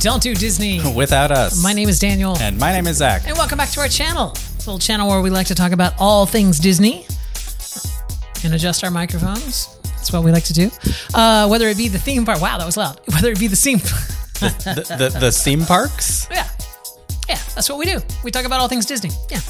Don't Do Disney. Without us. My name is Daniel. And my name is Zach. And welcome back to our channel. It's a little channel where we like to talk about all things Disney and adjust our microphones. That's what we like to do. Uh, whether it be the theme park. Wow, that was loud. Whether it be the theme. the, the, the theme parks? yeah. That's what we do. We talk about all things Disney. Yeah,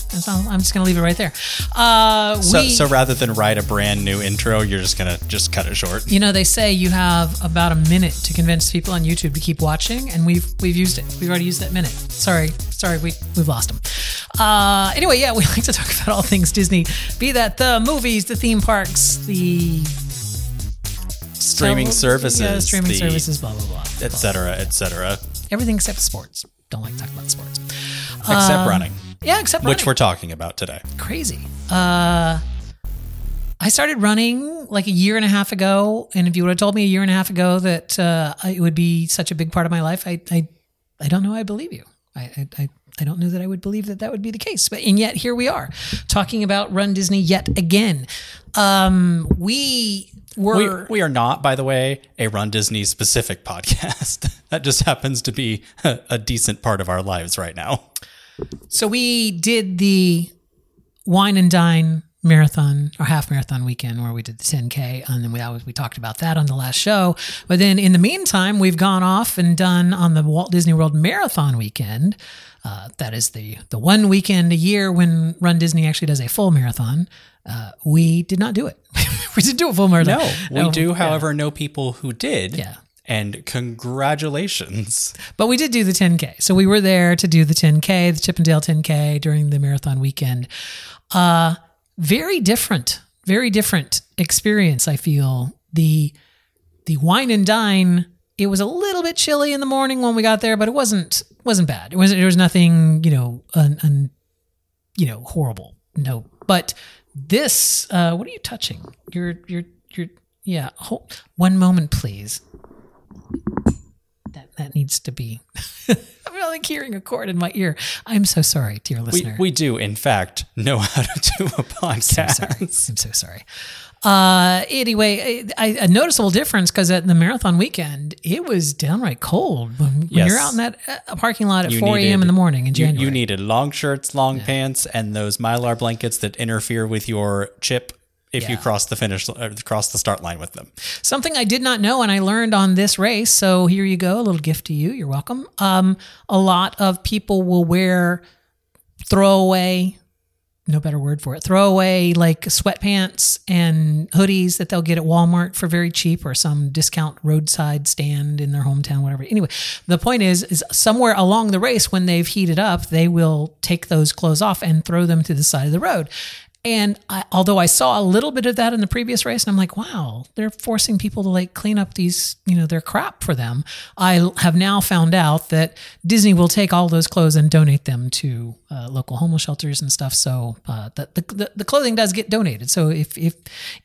I'm just going to leave it right there. Uh, So, we, so rather than write a brand new intro, you're just going to just cut it short. you know, they say you have about a minute to convince people on YouTube to keep watching, and we've we've used it. We've already used that minute. Sorry, sorry, we we've lost them. Uh, anyway, yeah, we like to talk about all things Disney, be that the movies, the theme parks, the Streaming tele- services, yeah, streaming the- services, blah blah blah, etc. cetera, et cetera. everything except sports. Don't like to talk about sports. Except running, Yeah, except which we're talking about today. crazy. Uh, I started running like a year and a half ago, and if you would have told me a year and a half ago that uh, it would be such a big part of my life, I, I, I don't know. I believe you. I, I, I, I don't know that I would believe that that would be the case, but and yet here we are talking about Run Disney yet again. Um, we We, were we are not, by the way, a Run Disney specific podcast. that just happens to be a, a decent part of our lives right now. So we did the wine and dine marathon or half marathon weekend where we did the 10k and then we always we talked about that on the last show but then in the meantime we've gone off and done on the Walt Disney World marathon weekend uh, that is the the one weekend a year when Run Disney actually does a full marathon uh, we did not do it we didn't do a full marathon No, we do, yeah. however, know people who did. Yeah. And congratulations. But we did do the 10K. So we were there to do the 10K, the Chippendale 10K during the marathon weekend. Uh, very different, very different experience, I feel. The the wine and dine, it was a little bit chilly in the morning when we got there, but it wasn't wasn't bad. It was there was nothing, you know, un, un, you know, horrible. No. But this uh what are you touching? You're you're you're yeah, hold, one moment please that that needs to be. I'm like hearing a cord in my ear. I'm so sorry, dear listener. we do, in fact, know how to do a I'm podcast. sorry. I'm so sorry. Uh, anyway, I, a noticeable difference because at the marathon weekend, it was downright cold when, when Yes. you're out in that uh, parking lot at You 4 a.m. in the morning in January. you needed long shirts, long pants, and those mylar blankets that interfere with your chip if you cross the finish, uh, cross the start line with them. Something I did not know and I learned on this race. So here you go, a little gift to you. You're welcome. Um, a lot of people will wear throwaway, no better word for it, throwaway like sweatpants and hoodies that they'll get at Walmart for very cheap or some discount roadside stand in their hometown, whatever. Anyway, the point is, is somewhere along the race when they've heated up, they will take those clothes off and throw them to the side of the road. And I, although I saw a little bit of that in the previous race, and I'm like, wow, they're forcing people to like clean up these, you know, their crap for them. I have now found out that Disney will take all those clothes and donate them to uh, local homeless shelters and stuff. So uh, the, the the clothing does get donated. So if if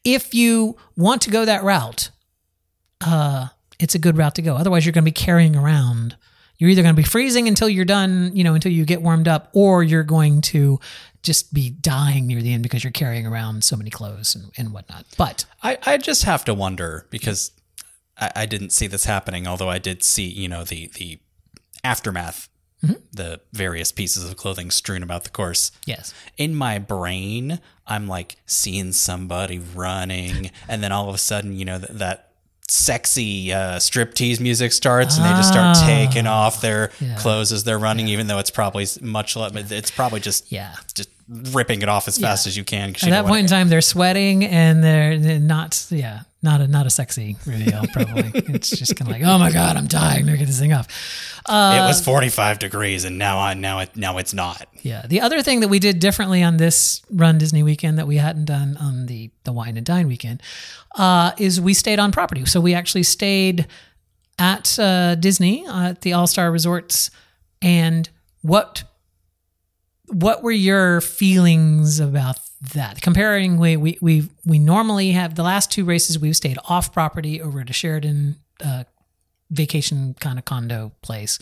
if you want to go that route, uh, it's a good route to go. Otherwise, you're going to be carrying around. You're either going to be freezing until you're done, you know, until you get warmed up, or you're going to just be dying near the end because you're carrying around so many clothes and, and whatnot. But I, I just have to wonder because I, I didn't see this happening, although I did see, you know, the the aftermath, the various pieces of clothing strewn about the course. yes, In my brain, I'm like seeing somebody running, and then all of a sudden, you know, that, that sexy uh, striptease music starts, and they just start taking off their clothes as they're running, even though it's probably much less. It's probably just yeah. just ripping it off as fast as you can. At you that point in time, they're sweating and they're, they're not, yeah, not a not a sexy reveal. Probably it's just kind of like, oh my god, I'm dying. They're get this thing off. it was 45 degrees, and now I now it now it's not. Yeah. The other thing that we did differently on this Run Disney weekend that we hadn't done on the the Wine and Dine weekend uh, is we stayed on property. So we actually stayed at uh, Disney uh, at the All Star Resorts. And what what were your feelings about that? Comparing, we we we we normally have the last two races we've stayed off property over at a Sheraton. Uh, vacation kind of condo place.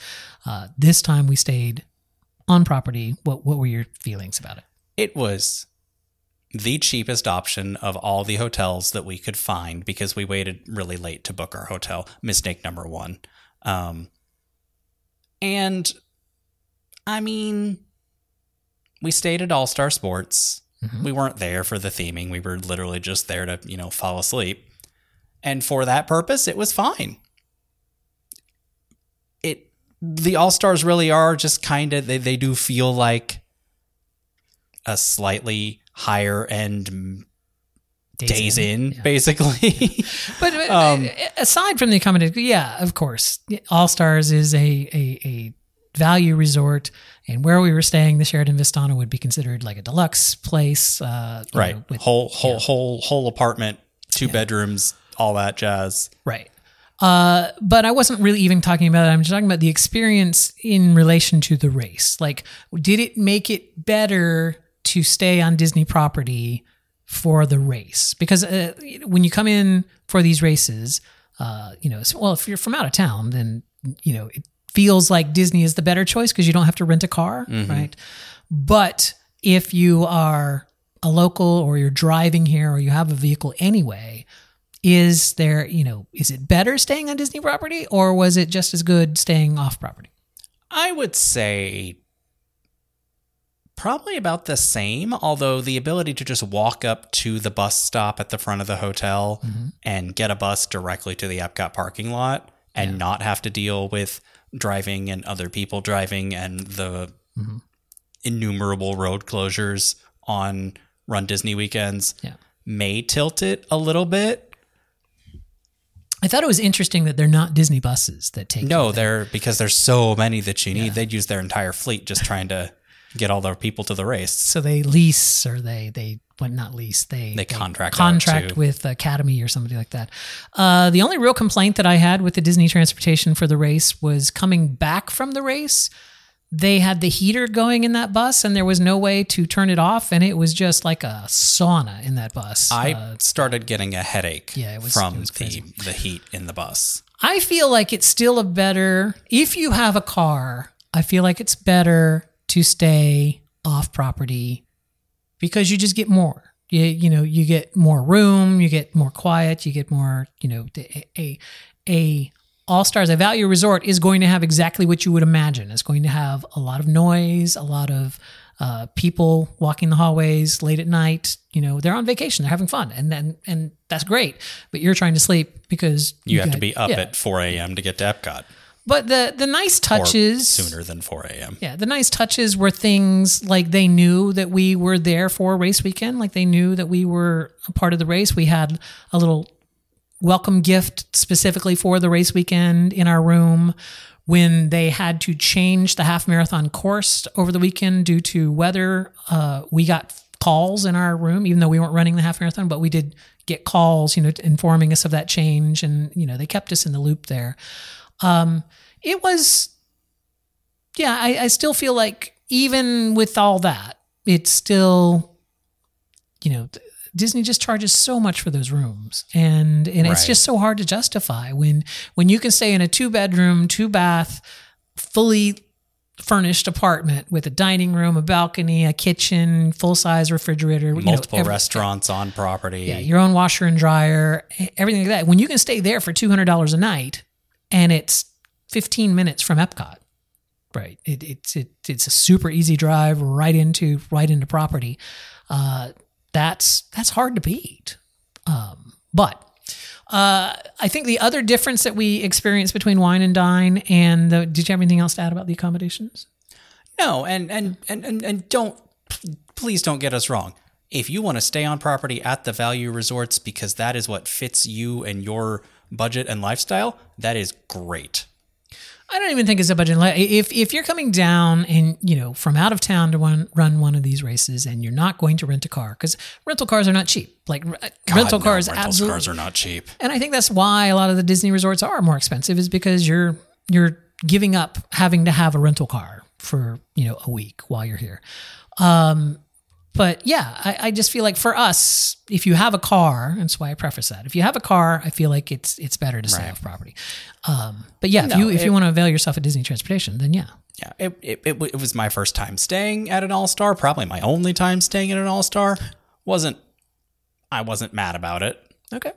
Uh, this time we stayed on property. What what were your feelings about it? It was the cheapest option of all the hotels that we could find because we waited really late to book our hotel. Mistake number one. Um, And I mean, we stayed at All Star Sports. We weren't there for the theming. We were literally just there to, you know, fall asleep. And for that purpose, it was fine. It the All Stars really are just kind of they, they do feel like a slightly higher end days, in, Yeah. basically. But uh, Um, aside from the accommodation, yeah, of course, All Stars is a, a a value resort, and where we were staying, the Sheraton Vistana would be considered like a deluxe place, uh, right. know, with- whole whole whole whole apartment, two bedrooms, all that jazz. Right. Uh, but I wasn't really even talking about it. I'm just talking about the experience in relation to the race. Like, did it make it better to stay on Disney property for the race? Because uh, when you come in for these races, uh, you know, well, if you're from out of town, then, you know, it feels like Disney is the better choice because you don't have to rent a car, mm-hmm. right? But if you are a local or you're driving here or you have a vehicle anyway, is there, you know, is it better staying on Disney property or was it just as good staying off property? I would say probably about the same, although the ability to just walk up to the bus stop at the front of the hotel mm-hmm. and get a bus directly to the Epcot parking lot and not have to deal with driving and other people driving and the mm-hmm. innumerable road closures on Run Disney weekends Yeah. may tilt it a little bit. I thought it was interesting that they're not Disney buses that take No, they're because there's so many that you need. They'd use their entire fleet just trying to get all their people to the race. So they lease or they they well not least, they They contract out contract with Academy or somebody like that. Uh, the only real complaint that I had with the Disney transportation for the race was coming back from the race. They had the heater going in that bus, and there was no way to turn it off, and it was just like a sauna in that bus. I Uh, started getting a headache Yeah, was- from the, the heat in the bus. I feel like it's still a better if you have a car. I feel like it's better to stay off property because you just get more. You you know you get more room, you get more quiet, you get more you know a a, a all stars a value resort is going to have exactly what you would imagine. It's going to have a lot of noise, a lot of uh, people walking the hallways late at night. You know they're on vacation, they're having fun, and then and that's great. But you're trying to sleep because You, have to be up yeah. at 4 a.m. to get to Epcot, But the the nice or touches sooner than 4 a.m. Yeah, the nice touches were things like they knew that we were there for race weekend, like they knew that we were a part of the race. We had a little welcome gift specifically for the race weekend in our room when they had to change the half marathon course over the weekend due to weather. Uh, we got calls in our room, even though we weren't running the half marathon, but we did get calls, you know, informing us of that change, and you know they kept us in the loop there. Um, it was yeah, I, I still feel like even with all that, it's still, you know, Disney just charges so much for those rooms, and and it's just so hard to justify when when you can stay in a two bedroom, two bath, fully furnished apartment with a dining room, a balcony, a kitchen, full size refrigerator, you know, Multiple restaurants on property. yeah, your own washer and dryer, everything like that. When you can stay there for two hundred dollars a night, and it's fifteen minutes from Epcot, right? It, it's it, it's a super easy drive right into right into property. Uh, that's that's hard to beat. Um, but uh, I think the other difference that we experienced between Wine and Dine and the, did you have anything else to add about the accommodations? No, and and and and, and don't please don't get us wrong. If you want to stay on property at the value resorts because that is what fits you and your budget and lifestyle, that is great. I don't even think it's a budget. If if you're coming down and you know from out of town to run run one of these races, and you're not going to rent a car because rental cars are not cheap. Like r- rental no, cars, rental cars are not cheap. and I think that's why a lot of the Disney resorts are more expensive, is because you're you're giving up having to have a rental car for you know a week while you're here. Um, but yeah, I, I just feel like for us, if you have a car, that's why I preface that. If you have a car, I feel like it's it's better to stay off property. Um, but yeah, if you if it- you want to avail yourself of Disney transportation, then yeah, Yeah, it, it, it, it was my first time staying at an All Star, probably my only time staying at an All Star. wasn't I wasn't mad about it. Okay.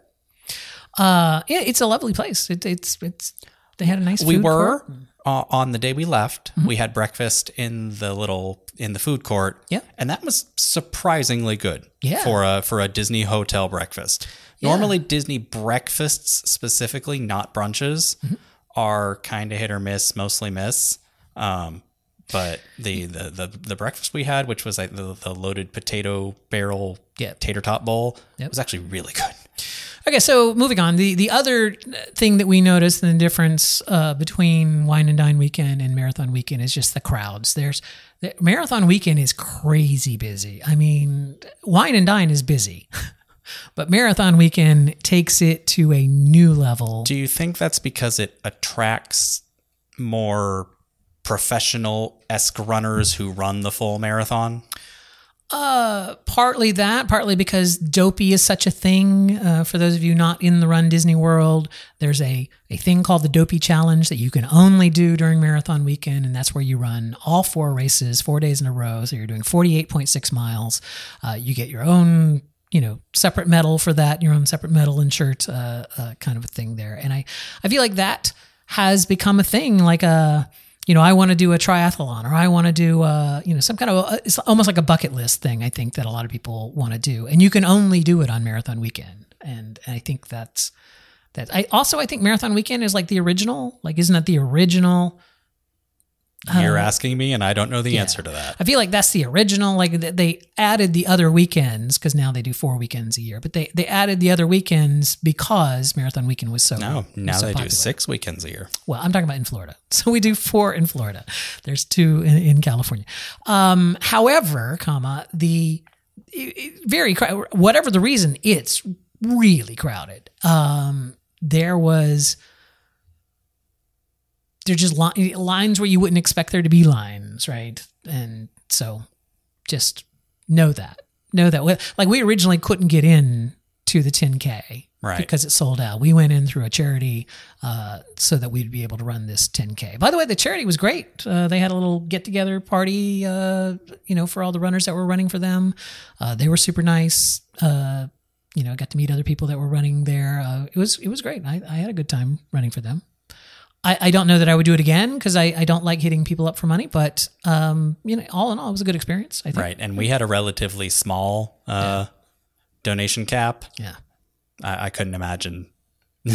Uh, yeah, it's a lovely place. It, it's it's they had a nice. We food were uh, on the day we left, we had breakfast in the little in the food court. Yeah. and that was surprisingly good. Yeah. for a for a Disney hotel breakfast. Normally, Disney breakfasts specifically, not brunches, Mm-hmm. are kind of hit or miss, mostly miss. Um, but the, the the the breakfast we had, which was like the, the loaded potato barrel Yeah. tater tot bowl, Yep. was actually really good. Okay, so moving on. The the other thing that we noticed in the difference uh, between Wine and Dine weekend and Marathon weekend is just the crowds. There's the Marathon weekend is crazy busy. I mean, Wine and Dine is busy, but Marathon weekend takes it to a new level. Do you think that's because it attracts more professional esque runners who run the full marathon? Partly that, partly because dopey is such a thing. Uh, for those of you not in the Run Disney World, there's a, a thing called the Dopey Challenge that you can only do during marathon weekend, and that's where you run all four races, four days in a row. So you're doing 48.6 miles. Uh, you get your own you know separate medal for that your own separate medal and shirt uh, uh, kind of a thing there and i i feel like that has become a thing like a you know i want to do a triathlon or i want to do uh you know some kind of it's almost like a bucket list thing i think that a lot of people want to do. And you can only do it on marathon weekend. And i think that's that i also i think marathon weekend is like the original like isn't that the original You're asking me, and I don't know the answer to that. I feel like that's the original. Like they added the other weekends because now they do four weekends a year. But they they added the other weekends because Marathon Weekend was so No, now so they do six weekends a year. Well, I'm talking about in Florida, so we do four in Florida. There's two in, in California. Um, however, comma the very whatever the reason, it's really crowded. Um, there was they're just li- lines where you wouldn't expect there to be lines, right? And so just know that. Know that. Like we originally couldn't get in to the 10K Right. because it sold out. We went in through a charity uh, so that we'd be able to run this 10K. By the way, the charity was great. Uh, they had a little get together party, uh, you know, for all the runners that were running for them. Uh, they were super nice. Uh, you know, got to meet other people that were running there. Uh, it was it was great. I, I had a good time running for them. I, I don't know that I would do it again because I, I don't like hitting people up for money, but um, you know, all in all, it was a good experience. I think. Right. And we had a relatively small uh, donation cap. Yeah. I, I couldn't imagine.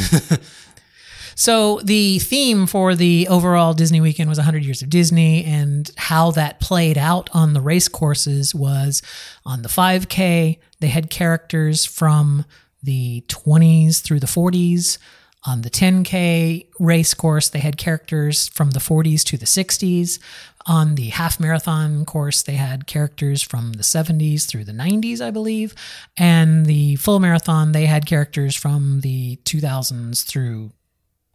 So the theme for the overall Disney weekend was 100 years of Disney, and how that played out on the race courses was on the 5K they had characters from the 20s through the 40s. On the 10K race course, they had characters from the 40s to the 60s. On the half marathon course, they had characters from the 70s through the 90s, I believe. And the full marathon, they had characters from the 2000s through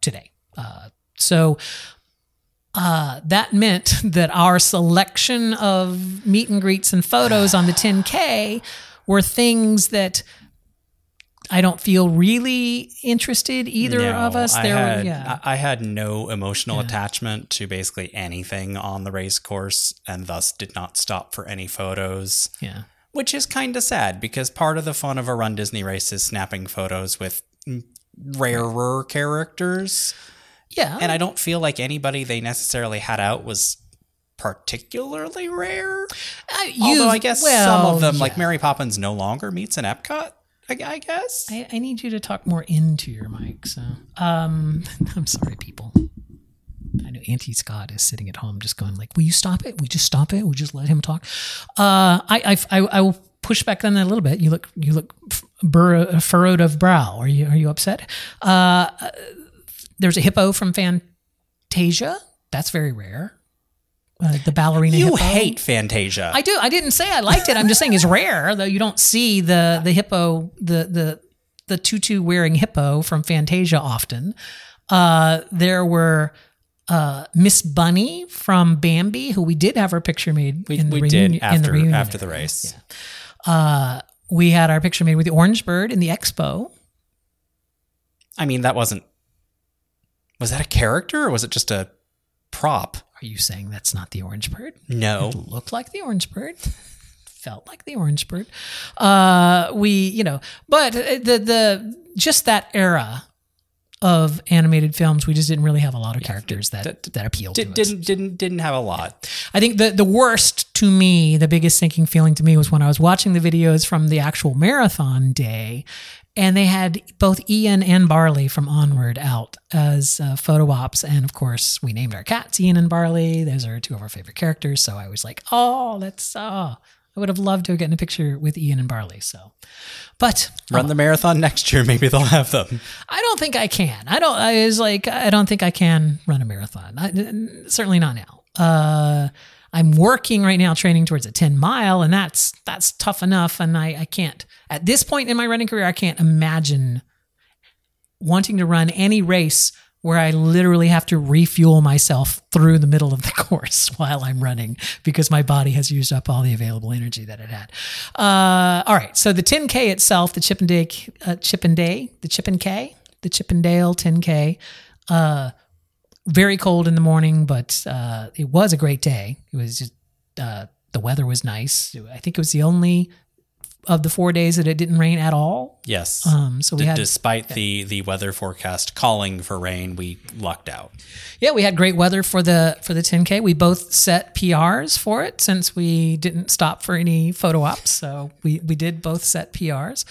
today. Uh, so uh, that meant that our selection of meet and greets and photos on the 10K were things that I don't feel really interested either No, of us. There, were- had, yeah, I I had no emotional attachment to basically anything on the race course and thus did not stop for any photos, yeah. which is kind of sad because part of the fun of a Run Disney race is snapping photos with rarer characters. Yeah, And I don't feel like anybody they necessarily had out was particularly rare. I, Although I guess some of them, like. Mary Poppins, no longer meets in Epcot. I, I guess. I, I need you to talk more into your mic. So, um, I'm sorry, people. I know Auntie Scott is sitting at home, just going like, "Will you stop it? We just stop it. We just let him talk." Uh, I, I, I, I will push back on that a little bit. You look, you look bur- furrowed of brow. Are you, are you upset? Uh, there's a hippo from Fantasia. That's very rare. Uh, the ballerina. You hippo. hate Fantasia. I do. I didn't say I liked it. I'm just saying it's rare, though. You don't see the the hippo, the the the tutu wearing hippo from Fantasia often. Uh, there were uh, Miss Bunny from Bambi, who we did have our picture made. we in the we reunion, did in the after reunion after the race. Uh, we had our picture made with the orange bird in the expo. I mean, that wasn't. Was that a character or was it just a prop? Are you saying that's not the orange bird? No. looked like the orange bird felt like the orange bird uh we you know but the the just that era of animated films, we just didn't really have a lot of characters that that appealed Did, to us. didn't didn't didn't have a lot. I think the the worst to me, the biggest sinking feeling to me was when I was watching the videos from the actual marathon day, and they had both Ian and Barley from Onward out as uh, photo ops, and of course we named our cats Ian and Barley. Those are two of our favorite characters, so I was like, oh, that's oh. I would have loved to have gotten a picture with Ian and Barley. So, but Run the marathon next year. Maybe they'll have them. I don't think I can. I don't. I was like, I don't think I can run a marathon. I, certainly not now. Uh, I'm working right now, training towards a 10 mile, and that's that's tough enough. And I, I can't at this point in my running career, I can't imagine wanting to run any race where I literally have to refuel myself through the middle of the course while I'm running because my body has used up all the available energy that it had. Uh, all right, so the 10K itself, the Chippendale, uh, Chippendale, the Chippendale, the Chippendale 10K, uh, very cold in the morning, but uh, it was a great day. It was just uh, the weather was nice. I think it was the only of the four days that it didn't rain at all. Yes. Um, so we D- had despite the the weather forecast calling for rain, we lucked out. Yeah, we had great weather for the for the 10K. We both set PRs for it since we didn't stop for any photo ops. So we we did both set PRs.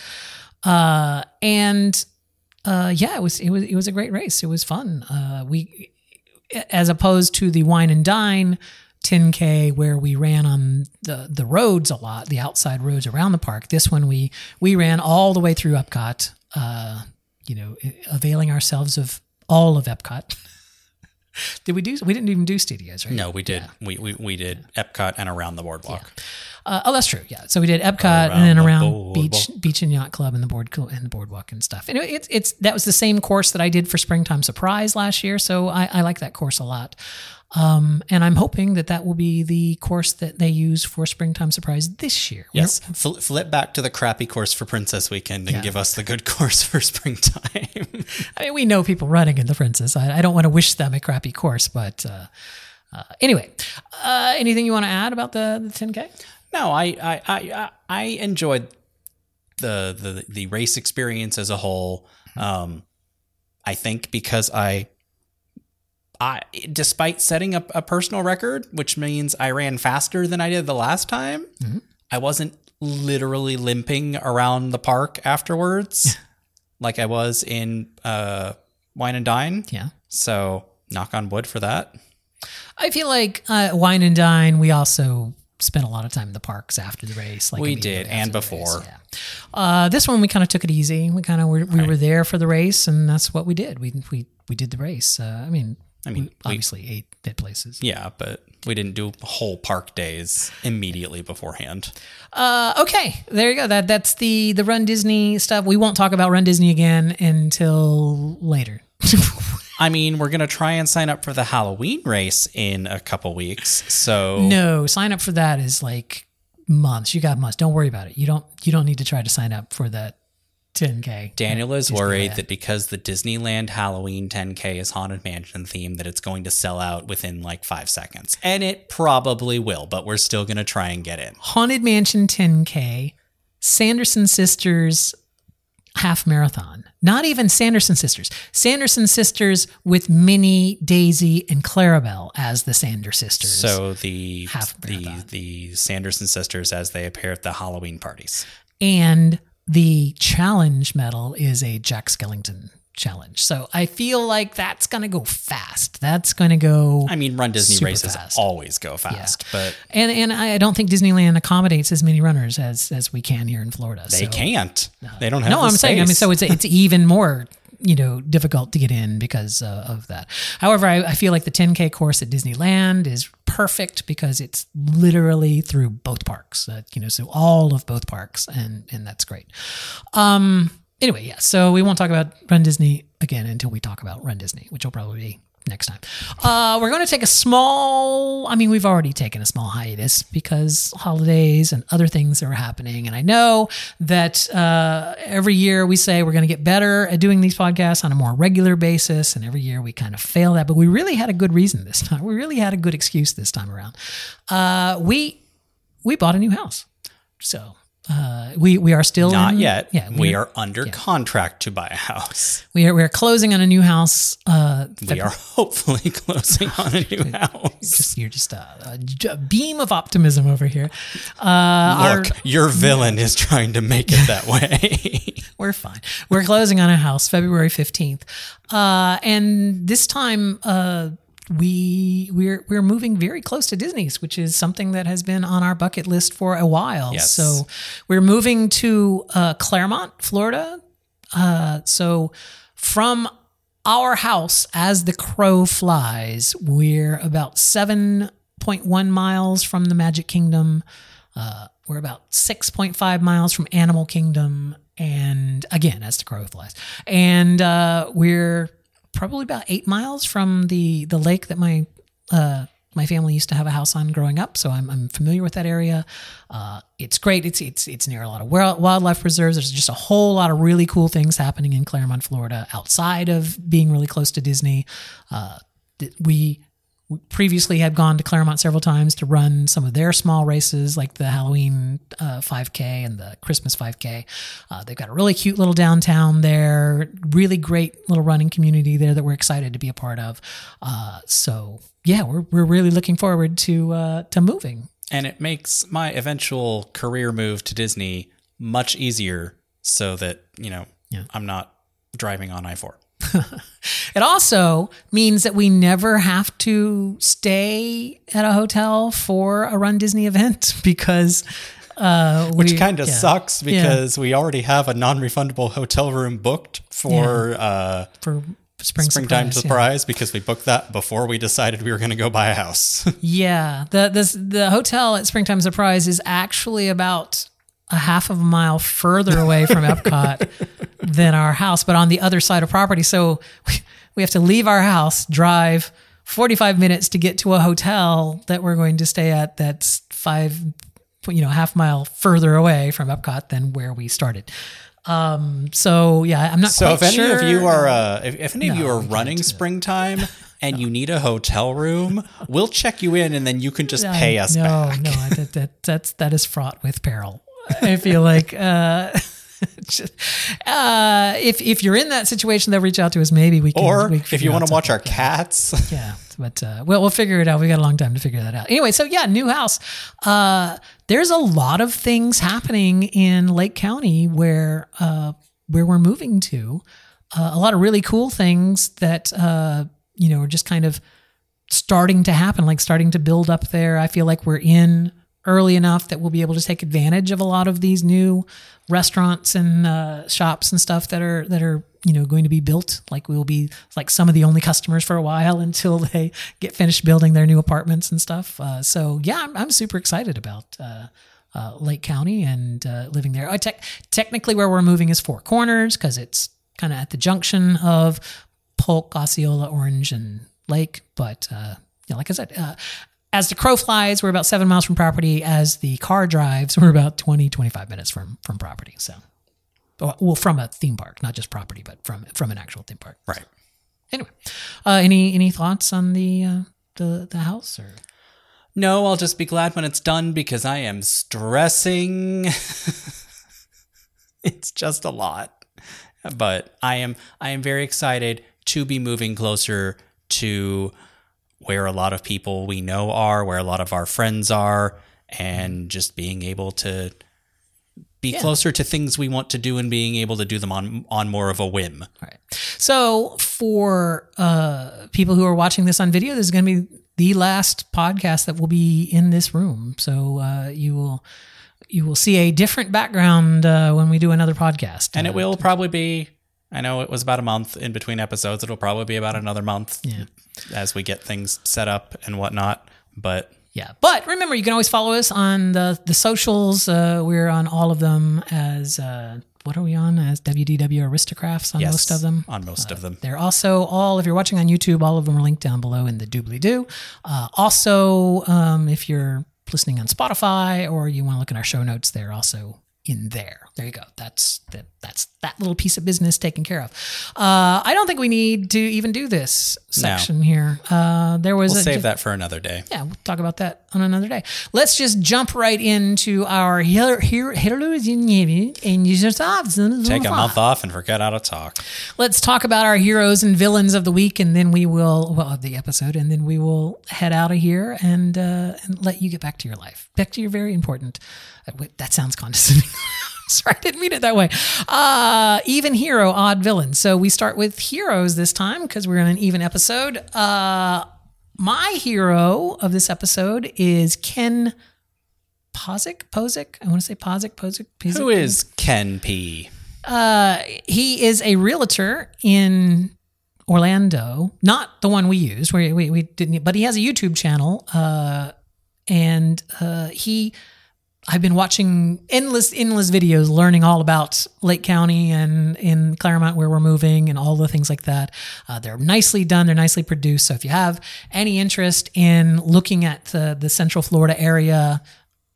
Uh, and uh, yeah, it was it was it was a great race. It was fun. Uh, we as opposed to the wine and dine 10k where we ran on the the roads a lot, the outside roads around the park. This one we we ran all the way through Epcot. Uh, you know, availing ourselves of all of Epcot. did we do? We didn't even do studios, right? No, we did. We, we we did Epcot and around the boardwalk. Uh, oh, that's true. Yeah. So we did Epcot and then the around beach, boardwalk. beach and yacht club and the board and the boardwalk and stuff. And it, it's it's that was the same course that I did for Springtime Surprise last year. So I, I like that course a lot. Um, and I'm hoping that that will be the course that they use for Springtime Surprise this year. Yes. Fl- flip back to the crappy course for Princess Weekend and give us the good course for springtime. I mean, we know people running in the Princess. I, I don't want to wish them a crappy course, but uh, uh, anyway, uh, anything you want to add about the, the 10K? No, I I, I I enjoyed the the the race experience as a whole. Um, I think because I. I, despite setting up a personal record, which means I ran faster than I did the last time, I wasn't literally limping around the park afterwards, like I was in uh, Wine and Dine. Yeah. So knock on wood for that. I feel like uh, Wine and Dine, we also spent a lot of time in the parks after the race. Like We did, and race, before. yeah. Uh, this one we kind of took it easy. We kind of were, we were there for the race, and that's what we did. We we we did the race. Uh, I mean, I mean, we- obviously ate at places. Yeah, but we didn't do whole park days immediately beforehand. Uh, okay, there you go. That that's the the Run Disney stuff. We won't talk about Run Disney again until later. I mean, we're gonna try and sign up for the Halloween race in a couple weeks. So no, sign up for that is like months. You got months. Don't worry about it. You don't you don't need to try to sign up for that 10k. Daniel is worried that because the Disneyland Halloween 10K is Haunted Mansion theme, that it's going to sell out within like five seconds. And it probably will, but we're still gonna try and get in. Haunted Mansion 10K, Sanderson Sisters half marathon. Not even Sanderson Sisters. Sanderson Sisters with Minnie, Daisy, and Clarabelle as the Sander sisters. So the Half the the Sanderson sisters as they appear at the Halloween parties. and the challenge medal is a Jack Skellington challenge. So I feel like that's going to go fast. That's going to go I mean, Run Disney races fast. always go fast, but and and I don't think Disneyland accommodates as many runners as as we can here in Florida. they so. can't. They don't have. No, I'm saying. I mean, so it's it's even more you know difficult to get in because uh, of that. However, I, I feel like the 10k course at Disneyland is perfect because it's literally through both parks. Uh, you know, so all of both parks, and and that's great. Um. Anyway, yeah. So we won't talk about Run Disney again until we talk about Run Disney, which will probably be next time. Uh, we're going to take a small, I mean, we've already taken a small hiatus because holidays and other things are happening. And I know that uh, every year we say we're going to get better at doing these podcasts on a more regular basis. And every year we kind of fail that. But we really had a good reason this time. We really had a good excuse this time around. Uh, we, we bought a new house. So Uh, we we are still Not in- yet. Yeah, we we're- are under contract to buy a house. we are we are closing on a new house. Uh, We are hopefully closing on a new house. just you're just a beam of optimism over here. Uh, our- Look, your villain is trying to make it that way. we're fine. We're closing on a house February 15th. Uh, and this time, uh, we we're we're moving very close to Disney's, which is something that has been on our bucket list for a while. Yes. So we're moving to uh, Clermont, Florida. Uh, so from our house, as the crow flies, we're about seven point one miles from the Magic Kingdom. Uh, we're about 6.5 miles from Animal Kingdom. And again, as the crow flies. And uh, we're probably about eight miles from the, the lake that my uh, my family used to have a house on growing up, so I'm, I'm familiar with that area. Uh, it's great. It's it's it's near a lot of wildlife preserves. There's just a whole lot of really cool things happening in Clermont, Florida, outside of being really close to Disney. Uh, we previously had gone to Clermont several times to run some of their small races, like the Halloween uh, 5K and the Christmas 5K. Uh, they've got a really cute little downtown there, really great little running community there that we're excited to be a part of. Uh, so yeah, we're we're really looking forward to uh, to moving. and it makes my eventual career move to Disney much easier so that, you know, I'm not driving on I 4. It also means that we never have to stay at a hotel for a Run Disney event because. Uh, Which kind of yeah, sucks because we already have a non refundable hotel room booked for uh, for spring springtime surprise, yeah. because we booked that before we decided we were going to go buy a house. Yeah, the this the hotel at Springtime Surprise is actually about a half of a mile further away from Epcot than our house, but on the other side of property. So we, have to leave our house, drive 45 minutes to get to a hotel that we're going to stay at that's five, you know, half mile further away from Epcot than where we started. Um, so yeah, I'm not so if any sure. of you are uh, if, if any of you are running springtime and you need a hotel room, we'll check you in and then you can just pay us no, back. No, that, that that's that is fraught with peril. I feel like uh, just, uh, if if you're in that situation, they'll reach out to us. Maybe we can. Or we can if you want to watch our cats, yeah. But uh, we'll we'll figure it out. We got a long time to figure that out. Anyway, so yeah, new house. Uh, there's a lot of things happening in Lake County where uh, where we're moving to. Uh, a lot of really cool things that uh, you know are just kind of starting to happen, like starting to build up there. I feel like we're in early enough that we'll be able to take advantage of a lot of these new restaurants and uh, shops and stuff that are that are you know going to be built. Like we will be like some of the only customers for a while until they get finished building their new apartments and stuff. Uh, so yeah, I'm, I'm super excited about. Uh, uh, Lake County and uh, living there. I tec- technically, where we're moving is Four Corners because it's kind of at the junction of Polk, Osceola, Orange, and Lake. But uh, yeah, like I said, uh, as the crow flies, we're about seven miles from property. As the car drives, we're about 20, 25 minutes from from property. So, well, from a theme park, not just property, but from from an actual theme park. right? Anyway, uh, any any thoughts on the uh, the the house or? No, I'll just be glad when it's done because I am stressing. it's just a lot. But I am I am very excited to be moving closer to where a lot of people we know are, where a lot of our friends are, and just being able to be closer to things we want to do and being able to do them on on more of a whim. All right. So for uh, people who are watching this on video, this is going to be the last podcast that will be in this room. So uh, you will you will see a different background uh, when we do another podcast. And Uh, it will probably be I know it was about a month in between episodes. It'll probably be about another month Yeah. As we get things set up and whatnot. But Yeah, but remember, you can always follow us on the the socials. Uh, we're on all of them as uh, what are we on as WDW Aristocrafts on yes, most of them. on most of them. They're also all, if you're watching on YouTube, all of them are linked down below in the doobly doo. Uh, also, um, if you're listening on Spotify or you want to look at our show notes, they're also in there. There you go. That's that. That's that little piece of business taken care of. Uh, I don't think we need to even do this section here. Uh, there was We'll a, save that for another day. yeah, we'll talk about that on another day. Let's just jump right into our hero heroes in and users Take a month off and forget how to talk. Let's talk about our heroes and villains of the week, and then we will well of the episode, and then we will head out of here and uh, and let you get back to your life, back to your very important. Uh, that sounds condescending. Sorry, I didn't mean it that way. Uh, even hero, odd villain. So we start with heroes this time because we're in an even episode. Uh, my hero of this episode is Ken Pozek. Posick. I want to say Posick. Posick. Posick. Who is Ken P? Uh, he is a realtor in Orlando, not the one we used. We, we, we didn't, but he has a YouTube channel. Uh, and uh, he, I've been watching endless, endless videos, learning all about Lake County and in Clermont where we're moving, and all the things like that. Uh, they're nicely done. They're nicely produced. So if you have any interest in looking at the the Central Florida area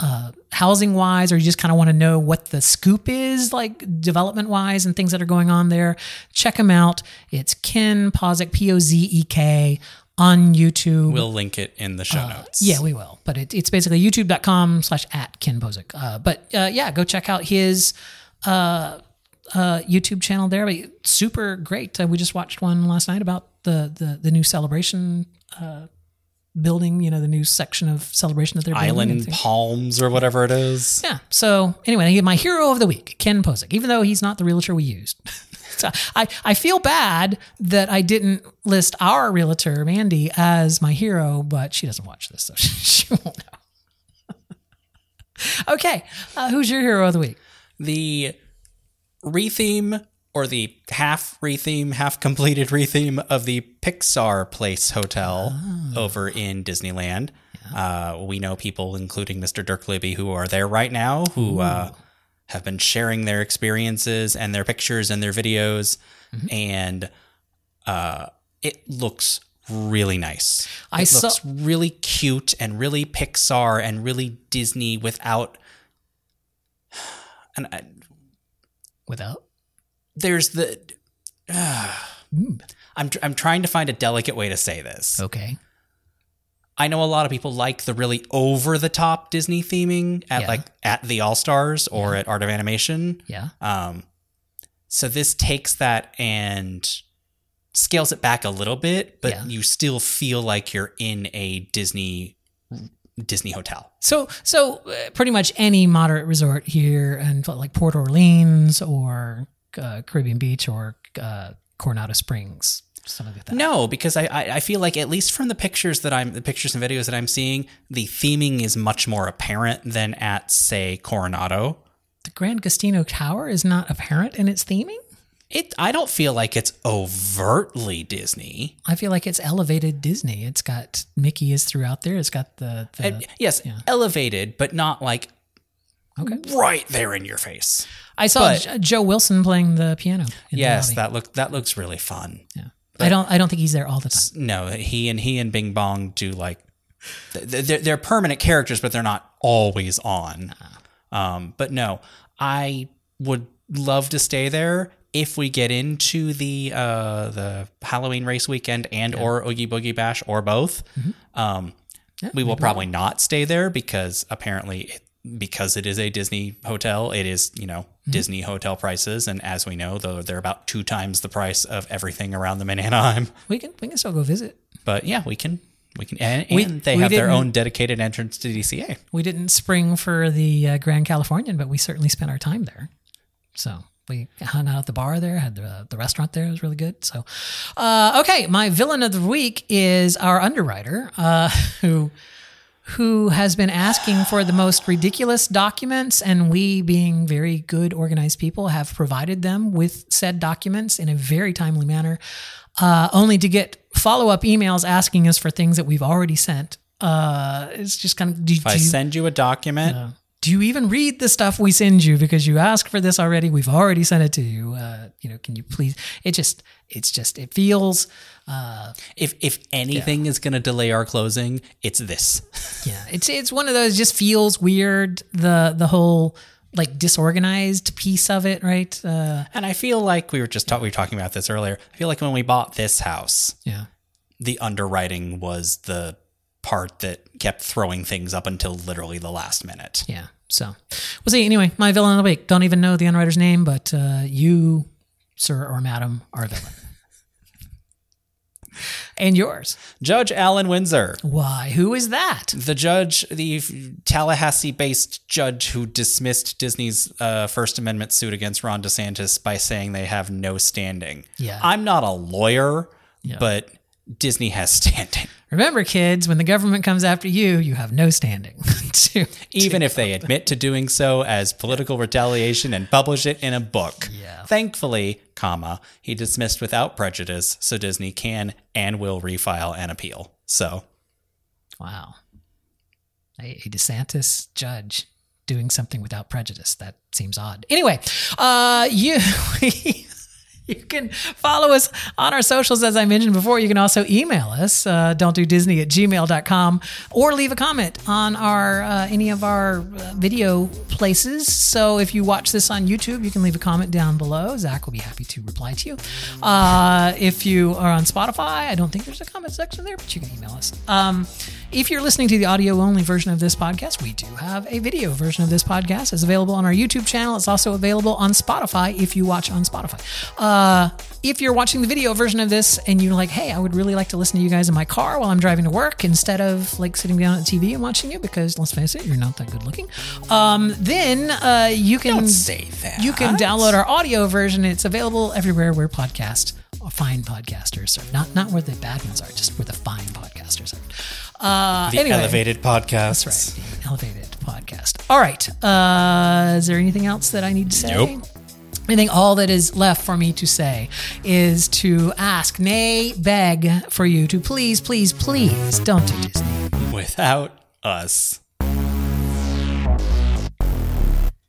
uh, housing wise, or you just kind of want to know what the scoop is, like development wise, and things that are going on there, check them out. It's Ken Pozek, P O Z E K, on YouTube. We'll link it in the show notes. Uh, Yeah, we will. But it, it's basically youtube.com slash at Ken Pozek. Uh, but uh, yeah, go check out his uh, uh, YouTube channel there. But super great. Uh, we just watched one last night about the, the, the new celebration uh, building, you know, the new section of celebration that they're building. and Island. Palms or whatever it is. Yeah. So anyway, my hero of the week, Ken Pozek, even though he's not the realtor we used. so I, I feel bad that I didn't list our realtor, Mandy, as my hero, but she doesn't watch this, so she, she won't know. okay. Uh, who's your hero of the week? The retheme or the half retheme, half completed retheme of the Pixar Place Hotel over in Disneyland. Uh, we know people, including Mr. Dirk Libby, who are there right now, who uh, have been sharing their experiences and their pictures and their videos, and uh, it looks really nice. I it saw- looks really cute and really Pixar and really Disney without. And I, Without? There's the. I'm tr- I'm trying to find a delicate way to say this. Okay. I know a lot of people like the really over the top Disney theming at Yeah. like at the All Stars or at Art of Animation. Yeah. Um, so this takes that and scales it back a little bit, but Yeah. you still feel like you're in a Disney Disney hotel. So, so uh, pretty much any moderate resort here, and like Port Orleans or uh, Caribbean Beach or uh, Coronado Springs, something like that. No, because I, I I feel like at least from the pictures that I'm the pictures and videos that I'm seeing, the theming is much more apparent than at say Coronado. The Gran Destino Tower is not apparent in its theming. It I don't feel like it's overtly Disney. I feel like it's elevated Disney. It's got Mickey is throughout there. It's got the, the And yes, elevated, but not like okay. right there in your face. I saw but- Joe Wilson playing the piano. In Yes, the that look that looks really fun. yeah. I don't. I don't think he's there all the time. No, he and he and Bing Bong do like they're, they're permanent characters, but they're not always on. Um, but no, I would love to stay there if we get into the uh, the Halloween race weekend and or Oogie Boogie Bash or both. Um, we will probably not stay there because apparently. It, because it is a Disney hotel, it is, you know, Disney hotel prices. And as we know, though, they're about two times the price of everything around them in Anaheim. We can. We can still go visit. But yeah, we can we can and, We- and they have their own dedicated entrance to DCA. We didn't spring for the uh, Grand Californian, but we certainly spent our time there. So we hung out at the bar there, had the, the restaurant there. It was really good. So, uh, okay, my villain of the week is our underwriter, uh, who who has been asking for the most ridiculous documents, and we, being very good, organized people, have provided them with said documents in a very timely manner, uh, only to get follow up emails asking us for things that we've already sent. Uh, it's just kind of do, If I you- send you a document, do you even read the stuff we send you because you asked for this already we've already sent it to you uh, you know can you please it just it's just it feels uh, if if anything is going to delay our closing, it's this. yeah it's it's one of those just feels weird the the whole like disorganized piece of it, right? Uh, And I feel like we were just talk- we were talking about this earlier. I feel like when we bought this house, yeah. the underwriting was the part that kept throwing things up until literally the last minute. Yeah. So we'll see. Anyway, my villain of the week. Don't even know the underwriter's name, but uh, you, sir or madam, are a villain. and yours. Judge Allen Winsor, Why? Who is that? the judge, the Tallahassee-based judge who dismissed Disney's uh, First Amendment suit against Ron DeSantis by saying they have no standing. Yeah. I'm not a lawyer, Yeah. but Disney has standing. Remember, kids, when the government comes after you, you have no standing. to, even if they admit to doing so as political retaliation and publish it in a book. Yeah. Thankfully, comma, he dismissed without prejudice, so Disney can and will refile an appeal. So, wow. A, a DeSantis judge doing something without prejudice. That seems odd. Anyway, uh, you. You can follow us on our socials, as I mentioned before. You can also email us, uh, don't do Disney at gmail.com, or leave a comment on our uh, any of our uh, video places. So if you watch this on YouTube, you can leave a comment down below. Zach will be happy to reply to you. Uh, if you are on Spotify, I don't think there's a comment section there, but you can email us. Um, if you're listening to the audio only version of this podcast, we do have a video version of this podcast. It's available on our YouTube channel. It's also available on Spotify if you watch on Spotify. Uh, if you're watching the video version of this and you're like, hey, I would really like to listen to you guys in my car while I'm driving to work instead of like sitting down at the TV and watching you because let's face it, you're not that good looking. Um, then uh, you can don't say that. you can download our audio version. It's available everywhere where podcast or fine podcasters are. Not not where the bad ones are, just where the fine podcasters are. Uh, the anyway, elevated podcast. That's right. The elevated podcast. All right. Uh, is there anything else that I need to say? Nope. I think all that is left for me to say is to ask, nay, beg for you to please, please, please don't do Disney. Without us.